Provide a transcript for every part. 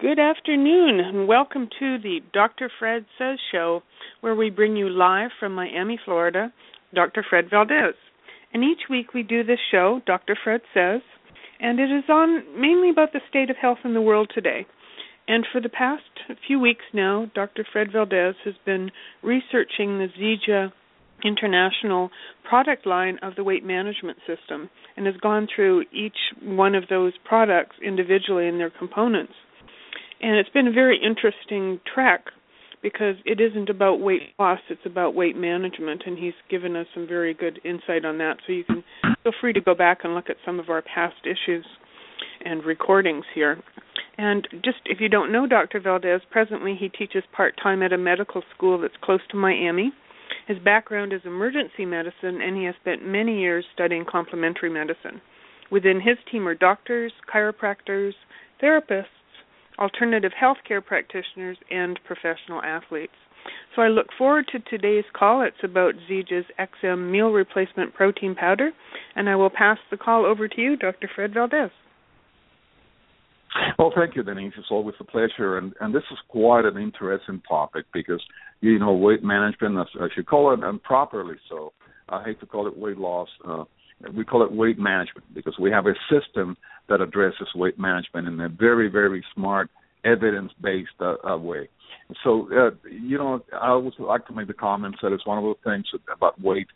Good afternoon, and welcome to the Dr. Fred Says Show, where we bring you live from Miami, Florida, Dr. Fred Valdes. And each week we do this show, Dr. Fred Says, and it is on mainly about the state of health in the world today. And for the past few weeks now, Dr. Fred Valdes has been researching the Zija international product line of the weight management system and has gone through each one of those products individually and their components. And it's been a very interesting track because it isn't about weight loss, it's about weight management, and he's given us some very good insight on that. So you can feel free to go back and look at some of our past issues and recordings here. And just if you don't know Dr. Valdes, presently he teaches part time at a medical school that's close to Miami. His background is emergency medicine, and he has spent many years studying complementary medicine. Within his team are doctors, chiropractors, therapists, alternative healthcare practitioners, and professional athletes. So I look forward to today's call. It's about Zija's XM meal replacement protein powder, and I will pass the call over to you, Dr. Fred Valdes. Well, thank you, Denise. It's always a pleasure, and and this is quite an interesting topic because you know weight management, as, as you call it, and properly so. I hate to call it weight loss. Uh, we call it weight management because we have a system that addresses weight management in a very, very smart, evidence-based uh, uh, way. So, uh, you know, I always like to make the comment that it's one of those things about weight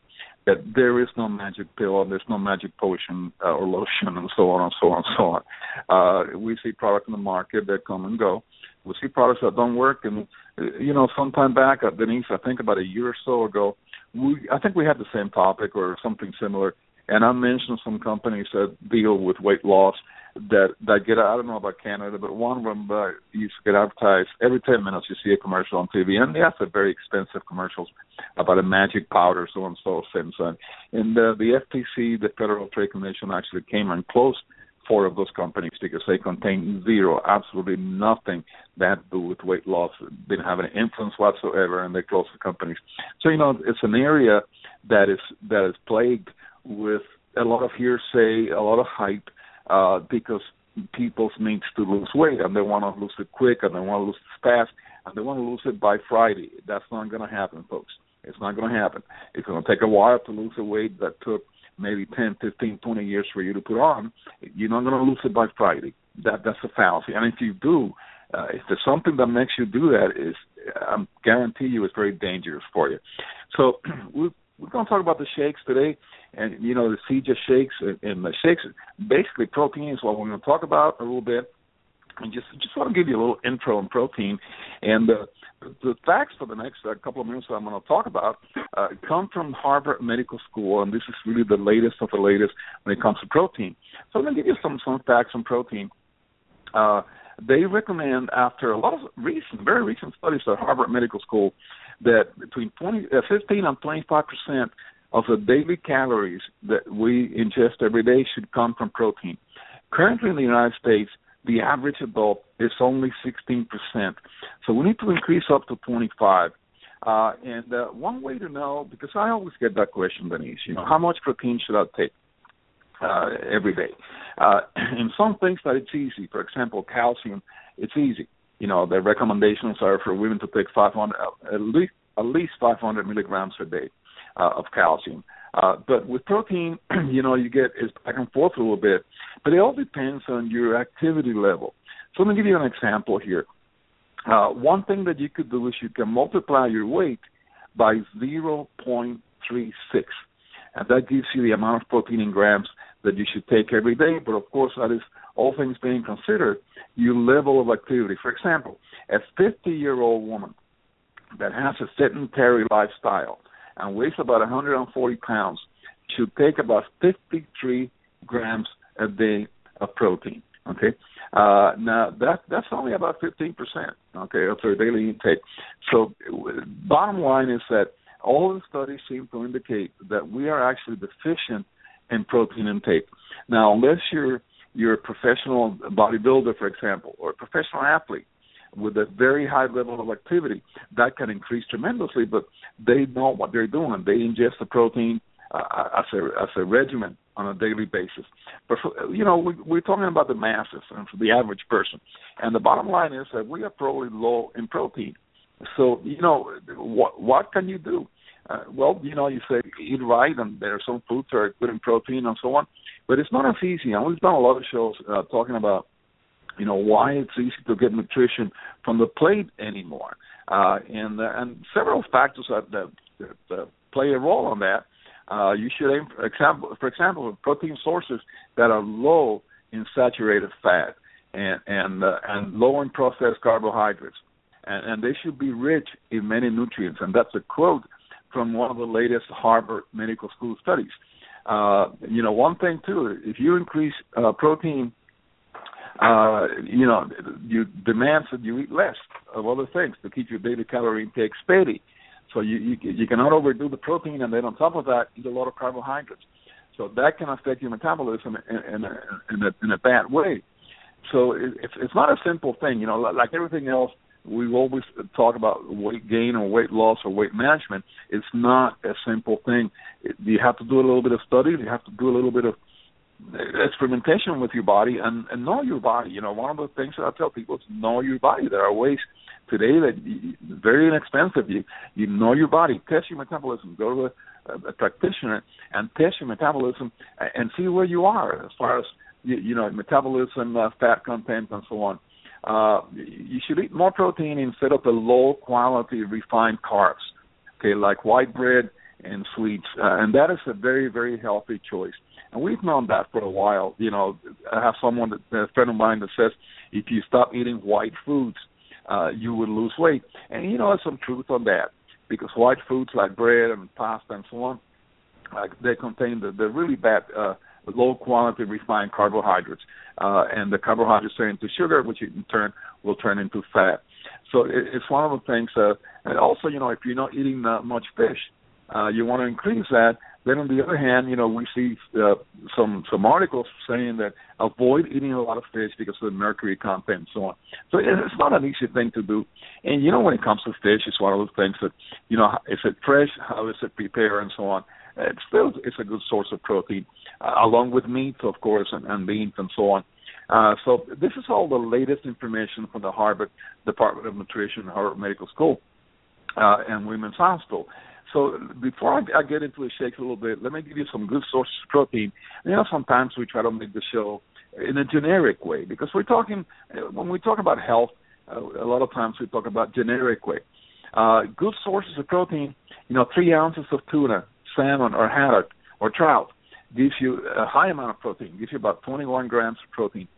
that there is no magic pill and there's no magic potion uh, or lotion and so on and so on and so on. Uh, we see products in the market that come and go. We see products that don't work, and uh, you know, some time back, uh, Denise, I think about a year or so ago, we I think we had the same topic or something similar and I mentioned some companies that deal with weight loss that that get I don't know about Canada, but one of them uh, used to get advertised every ten minutes. You see a commercial on TV, and yes, they're very expensive commercials about a magic powder, so and so since and and uh, the FTC, the Federal Trade Commission, actually came and closed four of those companies because they contain zero, absolutely nothing that had to do with weight loss, didn't have any influence whatsoever, and they closed the companies. So you know, it's an area that is that is plagued with a lot of hearsay, a lot of hype, uh, because people needs to lose weight and they want to lose it quick and they want to lose it fast and they want to lose it by Friday. That's not going to happen, folks. It's not going to happen. It's going to take a while to lose the weight that took maybe 10, 15, 20 years for you to put on. You're not going to lose it by Friday. That that's a fallacy. And if you do, uh, if there's something that makes you do that, is I guarantee you it's very dangerous for you. So we we're going to talk about the shakes today, and you know the Zija shakes and, the shakes. Basically, protein is what we're going to talk about a little bit, and just just want to give you a little intro on protein. And uh, the facts for the next uh, couple of minutes that I'm going to talk about uh, come from Harvard Medical School, and this is really the latest of the latest when it comes to protein. So I'm going to give you some some facts on protein. Uh, they recommend after a lot of recent, very recent studies at Harvard Medical School that between 20, uh, 15 and 25 percent of the daily calories that we ingest every day should come from protein. Currently in the United States, the average adult is only 16 percent, so we need to increase up to 25. Uh, and uh, one way to know, because I always get that question, Denise, you know, how much protein should I take uh, every day? Uh, and some things that it's easy. For example, calcium, it's easy. You know, the recommendations are for women to take 500, uh, at least at least 500 milligrams a day uh, of calcium. Uh, but with protein, you know, you get it's back and forth a little bit, but it all depends on your activity level. So let me give you an example here. Uh, one thing that you could do is you can multiply your weight by 0.36, and that gives you the amount of protein in grams that you should take every day. But of course, that is all things being considered, your level of activity. For example, a 50 year old woman that has a sedentary lifestyle and weighs about 140 pounds should take about 53 grams a day of protein. Okay, uh, now that that's only about 15 percent. Okay, of their daily intake. So, bottom line is that all the studies seem to indicate that we are actually deficient in protein intake. Now, unless you're you're a professional bodybuilder, for example, or a professional athlete with a very high level of activity, that can increase tremendously. But they know what they're doing. They ingest the protein uh, as a as a regimen on a daily basis. But for, you know, we, we're talking about the masses and for the average person. And the bottom line is that we are probably low in protein. So you know, what what can you do? Uh, well, you know, you say eat right, and there are some foods that are good in protein and so on. But it's not as easy. And we've done a lot of shows uh, talking about, you know, why it's easy to get nutrition from the plate anymore, uh, and uh, and several factors that, that, that play a role on that. Uh, you should aim, for example, for example, protein sources that are low in saturated fat and and uh, and low in processed carbohydrates, and, and they should be rich in many nutrients. And that's a quote from one of the latest Harvard Medical School studies. Uh, you know, one thing too, if you increase uh, protein, uh, you know, you demands that you eat less of other things to keep your daily calorie intake steady. So you, you you cannot overdo the protein, and then on top of that, eat a lot of carbohydrates. So that can affect your metabolism in, in, a, in, a, in a bad way. So it, it's it's not a simple thing, you know. Like everything else, we always talk about weight gain or weight loss or weight management. It's not a simple thing. You have to do a little bit of study. You have to do a little bit of experimentation with your body and, and know your body. You know, one of the things that I tell people is know your body. There are ways today that very inexpensive. You you know your body, test your metabolism, go to a, a, practitioner and test your metabolism and see where you are as far as you, you know metabolism, uh, fat content, and so on. Uh, you should eat more protein instead of the low quality refined carbs, okay, like white bread and sweets, uh, and that is a very very healthy choice. And we've known that for a while. You know, I have someone, that, a friend of mine, that says if you stop eating white foods, uh, you would lose weight. And you know, there's some truth on that because white foods like bread and pasta and so on, uh, they contain the, the really bad, uh, low quality refined carbohydrates, uh, and the carbohydrates turn into sugar, which in turn will turn into fat. So it, it's one of the things. Uh, and also, you know, if you're not eating that much fish, uh, you want to increase that. Then on the other hand, you know, we see uh, some some articles saying that avoid eating a lot of fish because of the mercury content and so on. So it's not an easy thing to do. And you know, when it comes to fish, it's one of those things that you know, is it fresh? How is it prepared, and so on. It's still it's a good source of protein, uh, along with meat, of course, and, and beans and so on. Uh, so this is all the latest information from the Harvard Department of Nutrition, Harvard Medical School, uh, and Women's Hospital. So before I, I get into the shakes a little bit, let me give you some good sources of protein. You know, sometimes we try to make the show in a generic way because we're talking when we talk about health. Uh, a lot of times we talk about generic way. Uh, good sources of protein. You know, three ounces of tuna, salmon, or haddock or trout gives you a high amount of protein. Gives you about 21 grams of protein.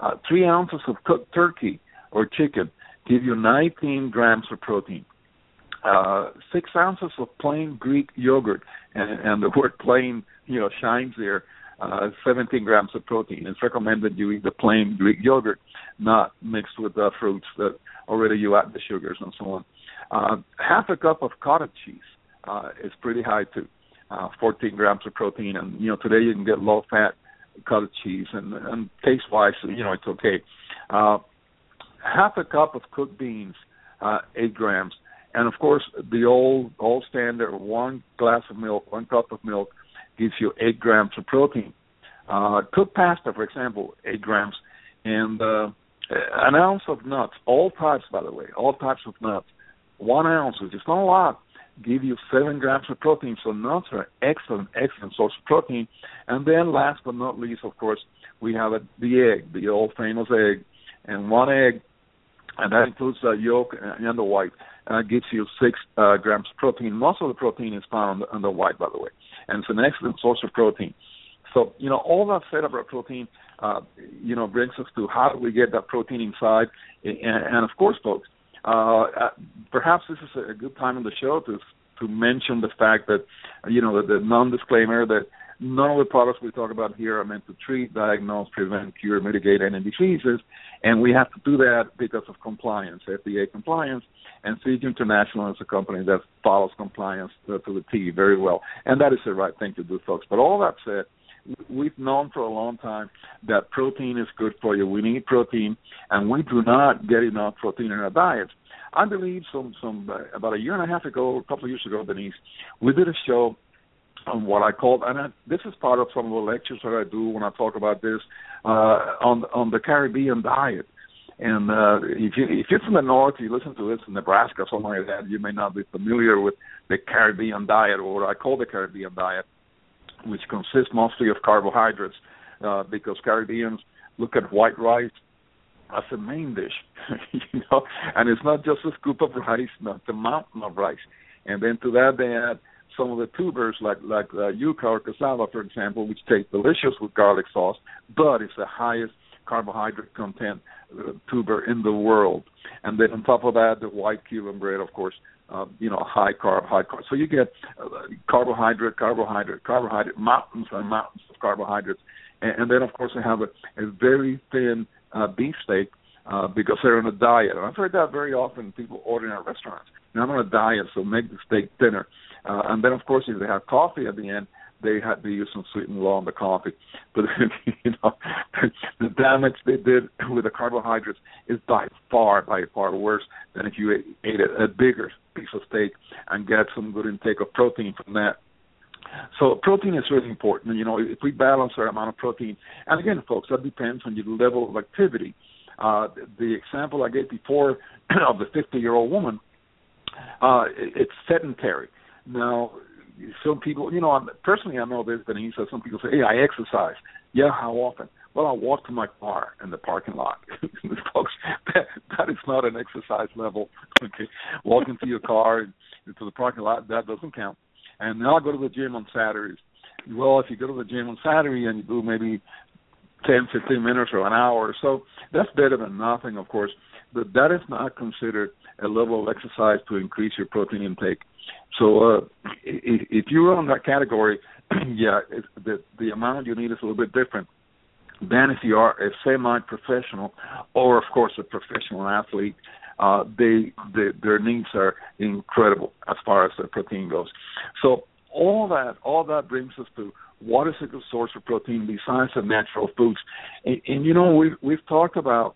Uh, three ounces of cooked turkey or chicken give you 19 grams of protein uh, six ounces of plain Greek yogurt, and, and the word plain, you know, shines there. Uh, 17 grams of protein. It's recommended you eat the plain Greek yogurt, not mixed with the fruits that already you add the sugars and so on. Uh, half a cup of cottage cheese uh, is pretty high too. Uh, 14 grams of protein, and you know today you can get low fat cottage cheese, and, and taste wise, you know it's okay. Uh, half a cup of cooked beans, uh, eight grams and of course, the old old standard one glass of milk, one cup of milk, gives you eight grams of protein. Uh, cooked pasta, for example, eight grams, and uh, an ounce of nuts, all types, by the way, all types of nuts, one ounce, which is not a lot, give you seven grams of protein. So nuts are excellent, excellent source of protein. And then, last but not least, of course, we have a, the egg, the old famous egg, and one egg, and that includes the yolk and the white gives you six uh, grams of protein. Most of the protein is found in the, white, by the way, and it's an excellent source of protein. So, you know, all that said about protein, uh, you know, brings us to how do we get that protein inside? And, and of course, folks, uh, uh, perhaps this is a good time in the show to to mention the fact that, you know, the, the non-disclaimer that None of the products we talk about here are meant to treat, diagnose, prevent, cure, mitigate any diseases, and we have to do that because of compliance, FDA compliance, and Zija International is a company that follows compliance to, to the T very well, and that is the right thing to do, folks. But all that said, we've known for a long time that protein is good for you. We need protein, and we do not get enough protein in our diet. I believe some some uh, about a year and a half ago, a couple of years ago, Denise, we did a show on what I call, and I, this is part of some of the lectures that I do when I talk about this uh, on on the Caribbean diet. And uh, if you if you're from the north, you listen to this in Nebraska, or something like that, you may not be familiar with the Caribbean diet, or what I call the Caribbean diet, which consists mostly of carbohydrates, uh, because Caribbeans look at white rice as a main dish, you know, and it's not just a scoop of rice, not the mountain of rice, and then to that they add some of the tubers like like uh, yuca or cassava, for example, which taste delicious with garlic sauce, but it's the highest carbohydrate content uh, tuber in the world. And then on top of that, the white Cuban bread, of course, uh, you know, high carb, high carb. So you get uh, carbohydrate, carbohydrate, carbohydrate, mountains and mountains of carbohydrates. And, and then, of course, they have a, a very thin uh, beef steak uh, because they're on a diet. And I've heard that very often people order at restaurants. I'm on a diet, so make the steak thinner. Uh, and then, of course, if they have coffee at the end, they had to use some Sweet'N Low on the coffee. But you know, the damage they did with the carbohydrates is by far, by far worse than if you ate, ate a, a bigger piece of steak and get some good intake of protein from that. So protein is really important. You know, if we balance our amount of protein, and again, folks, that depends on your level of activity. Uh, the example I gave before of the 50-year-old woman, uh, it's sedentary. Now, some people, you know, personally, I know this, Denise. Some people say, "Hey, I exercise." Yeah, how often? Well, I walk to my car in the parking lot. Folks, that, that is not an exercise level. Okay, walking to your car into the parking lot that doesn't count. And now I go to the gym on Saturdays. Well, if you go to the gym on Saturday and you do maybe ten, fifteen minutes or an hour or so, that's better than nothing, of course. But that is not considered a level of exercise to increase your protein intake. So uh, if, if you're on that category, yeah, the the amount you need is a little bit different than if you are a semi-professional or, of course, a professional athlete. Uh, they, they their needs are incredible as far as the protein goes. So all that all that brings us to what is a good source of protein besides the natural foods. And, and you know we've we've talked about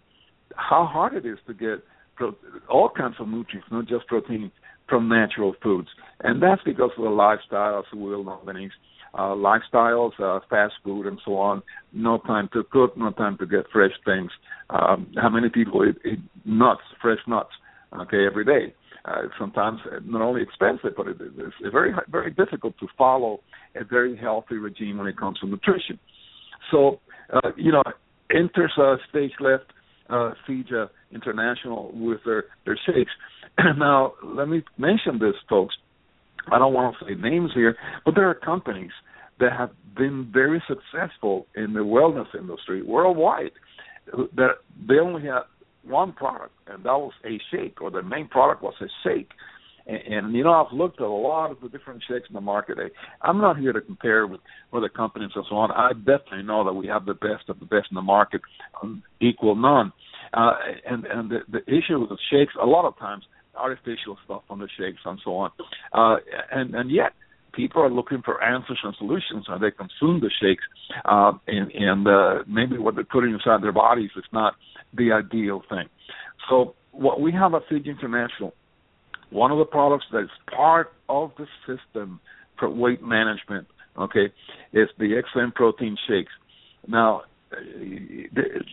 how hard it is to get pro- all kinds of nutrients, not just protein, from natural foods, and that's because of the lifestyles we know, Denise uh, lifestyles, uh, fast food, and so on. No time to cook, no time to get fresh things. Um, how many people eat, eat nuts, fresh nuts, okay, every day? Uh, sometimes not only expensive, but it, it's very very difficult to follow a very healthy regime when it comes to nutrition. So, uh, you know, enters uh, stage left uh, Zija International with their their shakes. now, let me mention this, folks. I don't want to say names here, but there are companies that have been very successful in the wellness industry worldwide. That they only had one product, and that was a shake, or the main product was a shake. And, and you know, I've looked at a lot of the different shakes in the market. I'm not here to compare with other companies and so on. I definitely know that we have the best of the best in the market, um, equal none. Uh, and and the, the issue with the shakes, a lot of times, artificial stuff on the shakes and so on. Uh, and and yet people are looking for answers and solutions, and they consume the shakes, uh, and, and uh, maybe what they're putting inside their bodies is not the ideal thing. So what we have at Zija International, one of the products that is part of the system for weight management, okay, is the XM protein shakes. Now,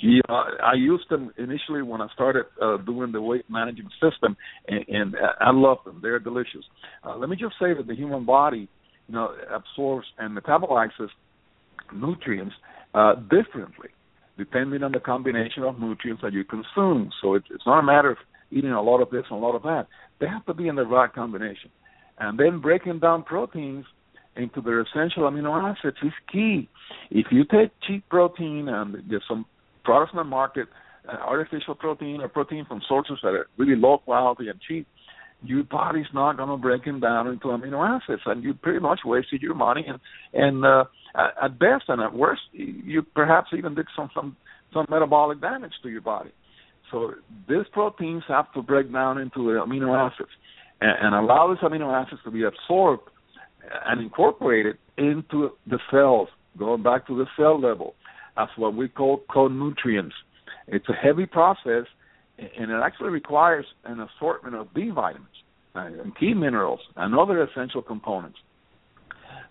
you know, I used them initially when I started uh, doing the weight management system, and, and I love them. They're delicious. Uh, let me just say that the human body, you know, absorbs and metabolizes nutrients uh, differently depending on the combination of nutrients that you consume. So it, it's not a matter of eating a lot of this and a lot of that. They have to be in the right combination. And then breaking down proteins into their essential amino acids is key. If you take cheap protein and there's some products in the market, uh, artificial protein or protein from sources that are really low quality and cheap, your body's not going to break them down into amino acids, and you pretty much wasted your money. And and uh, at best and at worst, you perhaps even did some some some metabolic damage to your body. So these proteins have to break down into amino acids and, and allow these amino acids to be absorbed and incorporated into the cells, going back to the cell level. That's what we call co-nutrients. It's a heavy process, and it actually requires an assortment of B vitamins uh, and key minerals and other essential components.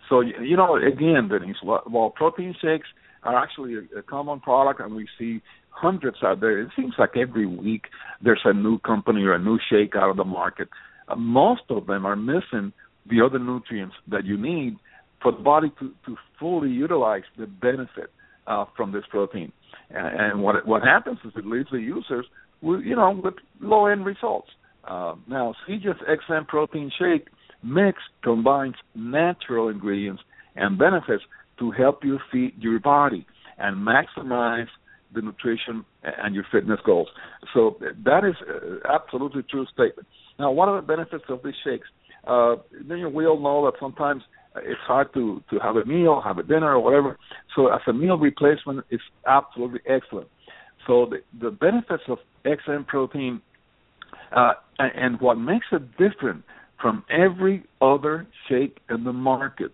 So you know, again, Denise, while protein shakes are actually a, a common product, and we see hundreds out there. It seems like every week there's a new company or a new shake out of the market. Uh, most of them are missing the other nutrients that you need for the body to, to fully utilize the benefit uh, from this protein. And, and what what happens is it leaves the users with you know with low end results. Uh, now, Zija's XM protein shake mix combines natural ingredients and benefits to help you feed your body and maximize the nutrition and your fitness goals. So that is uh, absolutely true statement. Now, what are the benefits of these shakes? Uh, then we all know that sometimes it's hard to to have a meal, have a dinner, or whatever. So as a meal replacement, it's absolutely excellent. So the the benefits of XM protein uh, and, and what makes it different from every other shake in the market.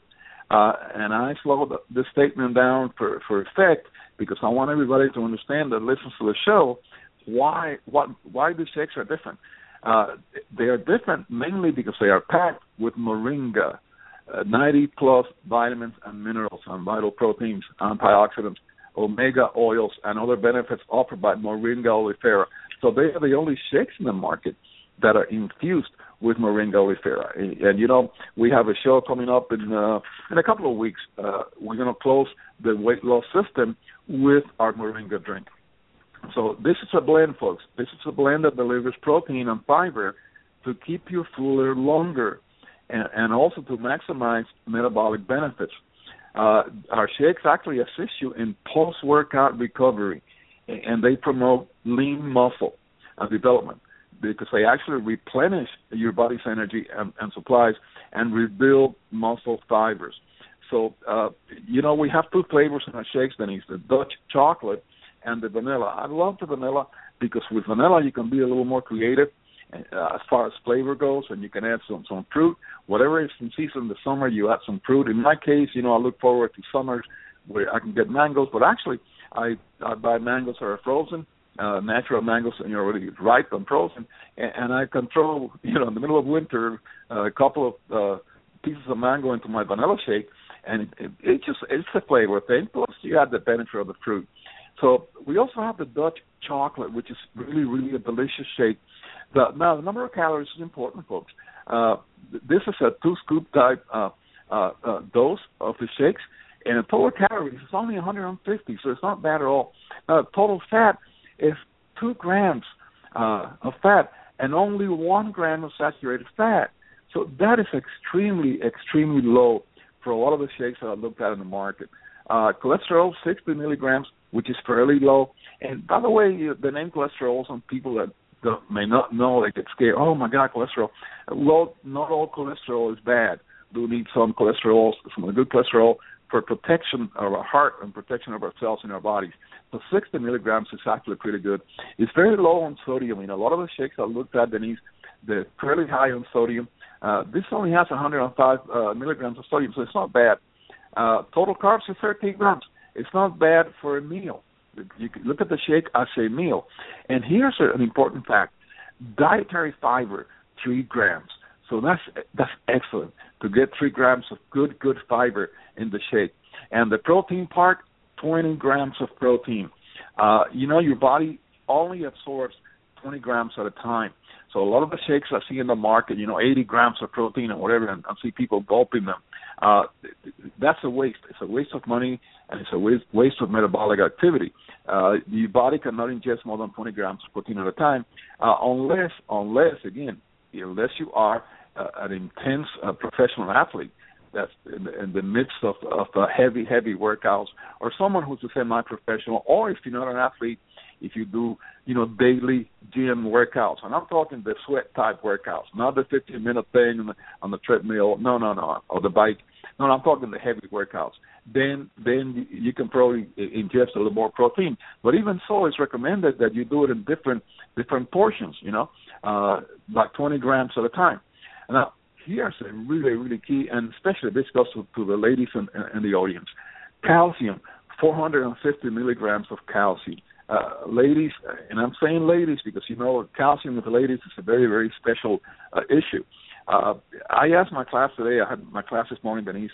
Uh, and I slowed this statement down for for effect because I want everybody to understand that listens to the show why what why the shakes are different. Uh, they are different mainly because they are packed with moringa, uh, 90 plus vitamins and minerals and vital proteins, antioxidants, omega oils, and other benefits offered by Moringa oleifera. So they are the only shakes in the market that are infused with Moringa oleifera. And, and you know, we have a show coming up in uh, in a couple of weeks. Uh, we're going to close the weight loss system with our Moringa drink. So this is a blend, folks. This is a blend that delivers protein and fiber to keep you fuller longer, and, and also to maximize metabolic benefits. Uh, our shakes actually assist you in post-workout recovery, and they promote lean muscle uh, development because they actually replenish your body's energy and, and supplies and rebuild muscle fibers. So, uh, you know, we have two flavors in our shakes, Denise, the Dutch chocolate and the vanilla. I love the vanilla because with vanilla you can be a little more creative uh, as far as flavor goes, and you can add some some fruit. Whatever is in season in the summer, you add some fruit. In my case, you know, I look forward to summers where I can get mangoes, but actually, I I buy mangoes that are frozen, uh, natural mangoes, and you know, already ripe and frozen, and, and I can throw, you know, in the middle of winter, uh, a couple of uh, pieces of mango into my vanilla shake, and it, it, it just it's a flavor thing. Plus, you add the benefit of the fruit. So we also have the Dutch chocolate, which is really, really a delicious shake. The, now, the number of calories is important, folks. Uh, this is a two scoop type uh, uh, uh, dose of the shakes, and the total calories is only 150, so it's not bad at all. Total fat is two grams uh, of fat and only one gram of saturated fat. So that is extremely, extremely low for a lot of the shakes that I looked at in the market. Uh, cholesterol, 60 milligrams, which is fairly low. And by the way, the name cholesterol, some people that don't, may not know, they get scared. Oh my God, cholesterol. Well, not all cholesterol is bad. We need some cholesterol, some good cholesterol for protection of our heart and protection of our cells in our bodies. So 60 milligrams is actually pretty good. It's very low on sodium. You know, a lot of the shakes I looked at, Denise, they're fairly high on sodium. Uh, this only has 105 uh, milligrams of sodium, so it's not bad. Uh, total carbs is 13 grams. It's not bad for a meal. You can look at the shake as a meal. And here's an important fact: dietary fiber, three grams. So that's that's excellent to get three grams of good good fiber in the shake. And the protein part, 20 grams of protein. Uh, you know, your body only absorbs 20 grams at a time. So a lot of the shakes I see in the market, you know, 80 grams of protein and whatever, and I see people gulping them. Uh, that's a waste. It's a waste of money and it's a waste, waste of metabolic activity. Uh, your body cannot ingest more than 20 grams of protein at a time, uh, unless, unless again, unless you are uh, an intense uh, professional athlete that's in the, in the midst of, of uh, heavy, heavy workouts, or someone who's a semi-professional, or if you're not an athlete, if you do, you know, daily gym workouts, and I'm talking the sweat type workouts, not the 15 minute thing on the, on the treadmill, no, no, no, or the bike. No, I'm talking the heavy workouts. Then, then you can probably ingest a little more protein. But even so, it's recommended that you do it in different different portions. You know, uh, like 20 grams at a time. Now, here's a really, really key, and especially this goes to, to the ladies in, in the audience. Calcium, 450 milligrams of calcium uh, ladies, and I'm saying ladies because you know calcium with the ladies is a very very special uh, issue. Uh, I asked my class today. I had my class this morning, Denise,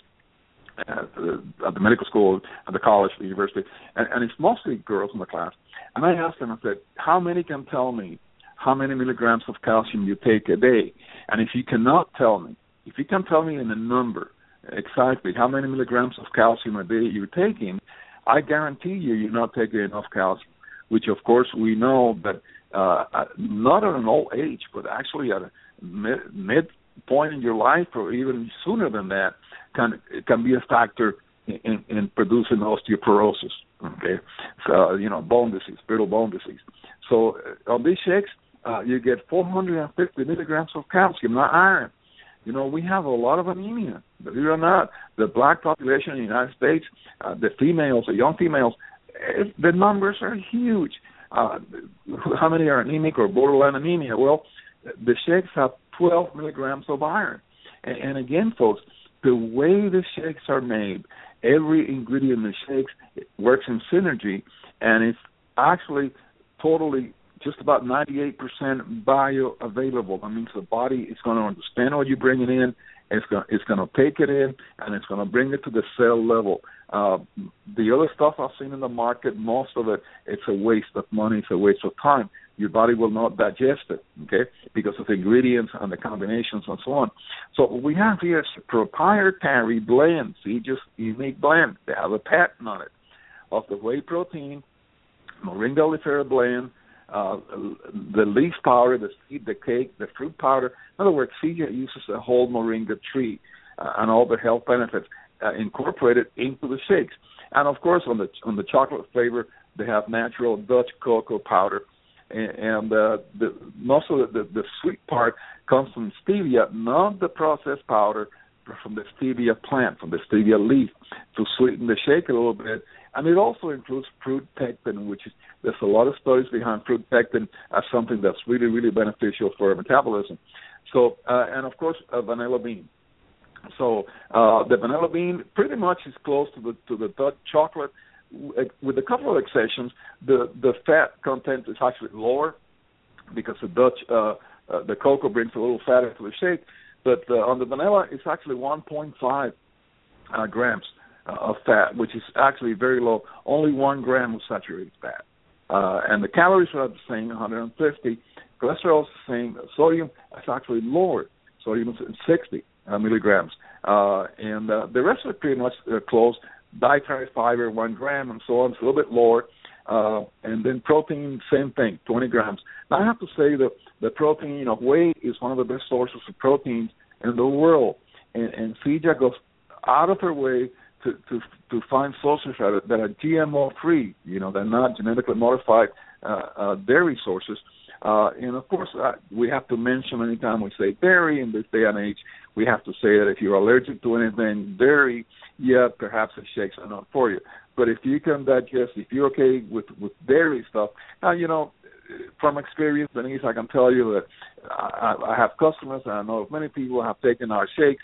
at the, at the medical school, at the college, the university, and, and it's mostly girls in the class. And I asked them, I said, how many can tell me how many milligrams of calcium you take a day? And if you cannot tell me, if you can tell me in a number exactly how many milligrams of calcium a day you're taking, I guarantee you you're not taking enough calcium. Which of course we know that uh, not at an old age, but actually at a mid, mid point in your life or even sooner than that, can can be a factor in, in producing osteoporosis. Okay, so you know bone disease, brittle bone disease. So uh, on these shakes, uh, you get 450 milligrams of calcium, not iron. You know, we have a lot of anemia. Believe it or not, the black population in the United States, uh, the females, the young females, the numbers are huge. Uh, how many are anemic or borderline anemia? Well, the shakes have 12 milligrams of iron. And, and again, folks, the way the shakes are made, every ingredient in the shakes works in synergy, and it's actually totally just about 98% bioavailable. That means the body is going to understand what you're bringing in. It's going, it's going to take it in, and it's going to bring it to the cell level. Uh, the other stuff I've seen in the market, most of it, it's a waste of money, it's a waste of time. Your body will not digest it, okay, because of the ingredients and the combinations and so on. So what we have here is proprietary blend, see, just unique blend. They have a patent on it of the whey protein, moringa oleifera blend, uh, the leaf powder, the seed, the cake, the fruit powder. In other words, Zija uses a whole moringa tree uh, and all the health benefits uh, incorporated into the shakes. And of course, on the on the chocolate flavor, they have natural Dutch cocoa powder, and, and uh, the most of the, the the sweet part comes from stevia, not the processed powder, but from the stevia plant, from the stevia leaf, to sweeten the shake a little bit. And it also includes fruit pectin, which is there's a lot of studies behind fruit pectin as something that's really really beneficial for metabolism. So uh, and of course uh, vanilla bean. So uh, the vanilla bean pretty much is close to the to the Dutch chocolate, with a couple of exceptions. The the fat content is actually lower because the Dutch uh, uh, the cocoa brings a little fat into the shake, but uh, on the vanilla it's actually 1.5 uh, grams uh, of fat, which is actually very low. Only one gram of saturated fat, uh, and the calories are the same, 150. Cholesterol is the same. Sodium is actually lower. Sodium is 60 uh, milligrams, uh, and uh, the rest it pretty much uh, close. Dietary fiber, one gram, and so on. It's a little bit lower. Uh, and then protein, same thing, 20 grams. Now I have to say that the protein, you know, whey is one of the best sources of proteins in the world, and, and goes out of her way to to to find sources that are, that are GMO free. You know, they're not genetically modified uh, uh, dairy sources. Uh, and of course, uh, we have to mention anytime we say dairy in this day and age, we have to say that if you're allergic to anything dairy, yeah, perhaps the shakes are not for you. But if you can digest, if you're okay with with dairy stuff, now you know from experience, Denise, I can tell you that I, I have customers, and I know of many people have taken our shakes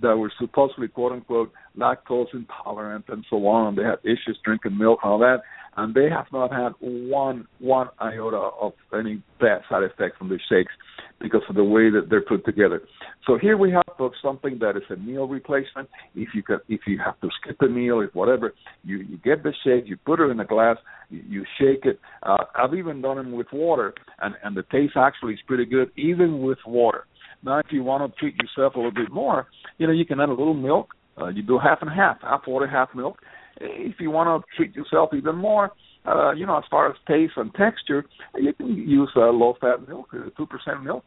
that were supposedly quote unquote lactose intolerant and so on. They had issues drinking milk and all that and they have not had one one iota of any bad side effects from the shakes because of the way that they're put together. So here we have something that is a meal replacement. If you can, if you have to skip a meal, if whatever, you you get the shake, you put it in a glass, you, you shake it. Uh, I've even done them with water, and and the taste actually is pretty good even with water. Now, if you want to treat yourself a little bit more, you know, you can add a little milk. Uh, you do half and half, half water, half milk, if you want to treat yourself even more, uh, you know, as far as taste and texture, you can use uh, low-fat milk, uh, two percent milk.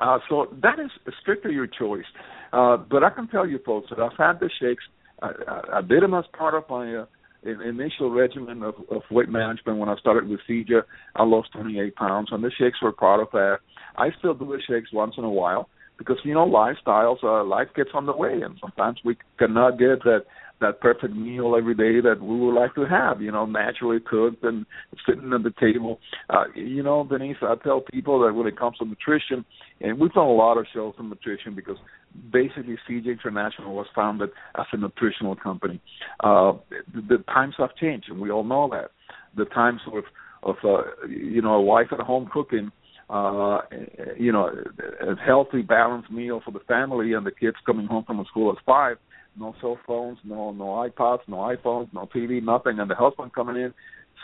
Uh, so that is strictly your choice. Uh, but I can tell you, folks, that I've had the shakes. I, I, I did them as part of my uh, initial regimen of, of weight management when I started with Zija. I lost 28 pounds, and the shakes were part of that. I still do the shakes once in a while because you know lifestyles, uh, life gets on the way, and sometimes we cannot get that that perfect meal every day that we would like to have, you know, naturally cooked and sitting at the table. Uh, you know, Denise, I tell people that when it comes to nutrition, and we've done a lot of shows on nutrition because basically Zija International was founded as a nutritional company. Uh, the, the times have changed, and we all know that. The times of, of uh, you know, a wife at home cooking uh you know a healthy balanced meal for the family and the kids coming home from school at five no cell phones, no no iPods, no iPhones, no TV, nothing. And the husband coming in,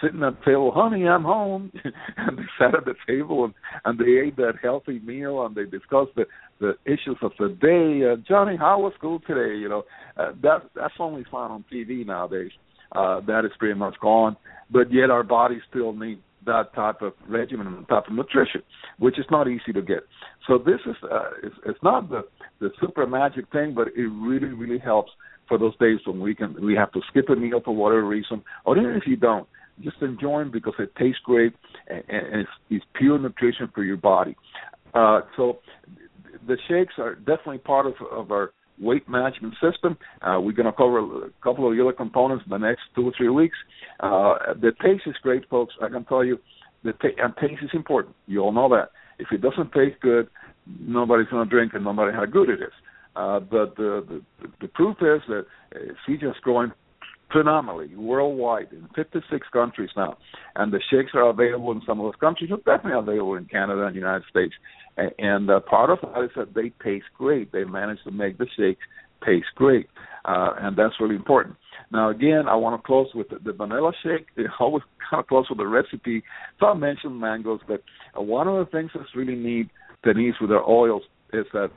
sitting at the table, honey, I'm home. and they sat at the table and, and they ate that healthy meal and they discussed the the issues of the day. Uh, Johnny, how was school today? You know, uh, that that's only found on TV nowadays. Uh, that is pretty much gone. But yet our bodies still need that type of regimen and type of nutrition, which is not easy to get. So this is uh, it's, it's not the the super magic thing, but it really really helps for those days when we can we have to skip a meal for whatever reason, or even if you don't, just enjoy them because it tastes great and, and it's, it's pure nutrition for your body. Uh, so the shakes are definitely part of, of our weight management system. Uh, we're going to cover a couple of the other components in the next two or three weeks. Uh, the taste is great, folks. I can tell you, the ta- and taste is important. You all know that. If it doesn't taste good, nobody's going to drink, and no matter how good it is. Uh, but the, the the proof is that uh, Zija is growing phenomenally worldwide in 56 countries now, and the shakes are available in some of those countries. They're definitely available in Canada and the United States. And uh, part of that is that they taste great. They manage to make the shakes taste great, uh, and that's really important. Now, again, I want to close with the, the vanilla shake. It always kind of close with the recipe. So I mentioned mangoes, but one of the things that's really neat, Denise, with our oils is that,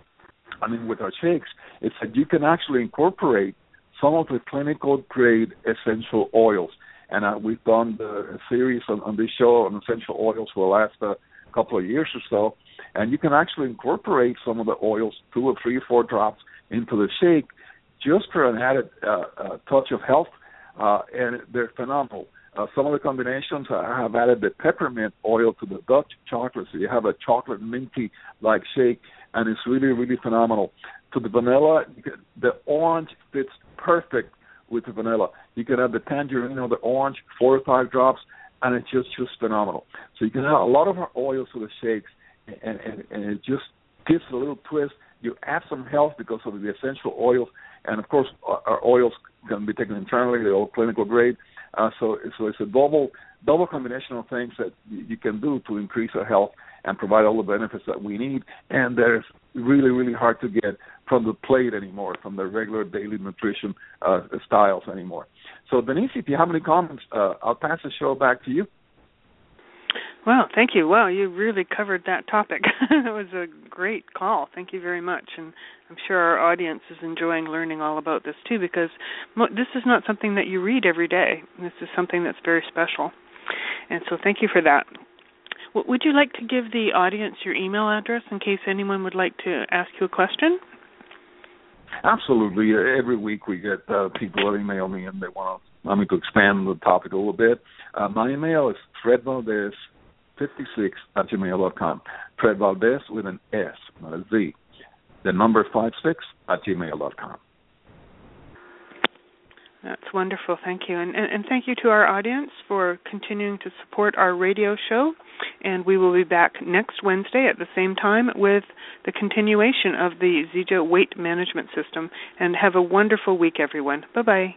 I mean, with our shakes, is that you can actually incorporate some of the clinical grade essential oils. And uh, we've done the series on, on this show on essential oils for the last uh, couple of years or so and you can actually incorporate some of the oils, two or three or four drops into the shake, just for an added uh, uh, touch of health, uh, and they're phenomenal. Uh, some of the combinations I have added the peppermint oil to the Dutch chocolate, so you have a chocolate minty like shake, and it's really really phenomenal. To the vanilla, the orange fits perfect with the vanilla. You can add the tangerine or the orange, four or five drops, and it's just just phenomenal. So you can have a lot of our oils to the shakes, and, and, and it just gives a little twist. You add some health because of the essential oils, and of course, our oils can be taken internally; they're all clinical grade. Uh, so, so it's a double double combination of things that you can do to increase our health and provide all the benefits that we need. And that is really, really hard to get from the plate anymore, from the regular daily nutrition uh, styles anymore. So, Denise, if you have any comments, uh, I'll pass the show back to you. Well, thank you. Well, you really covered that topic. it was a great call. Thank you very much. And I'm sure our audience is enjoying learning all about this too because this is not something that you read every day. This is something that's very special. And so thank you for that. Would you like to give the audience your email address in case anyone would like to ask you a question? Absolutely. Every week we get uh, people that email me and they want to want me to expand the topic a little bit. Uh, my email is Valdes 56 at gmail.com. Fred Valdes with an S, not a Z. The number 56 at gmail.com. That's wonderful. Thank you. And, and, and, thank you to our audience for continuing to support our radio show. And we will be back next Wednesday at the same time with the continuation of the ZIJA weight management system. And have a wonderful week, everyone. Bye bye.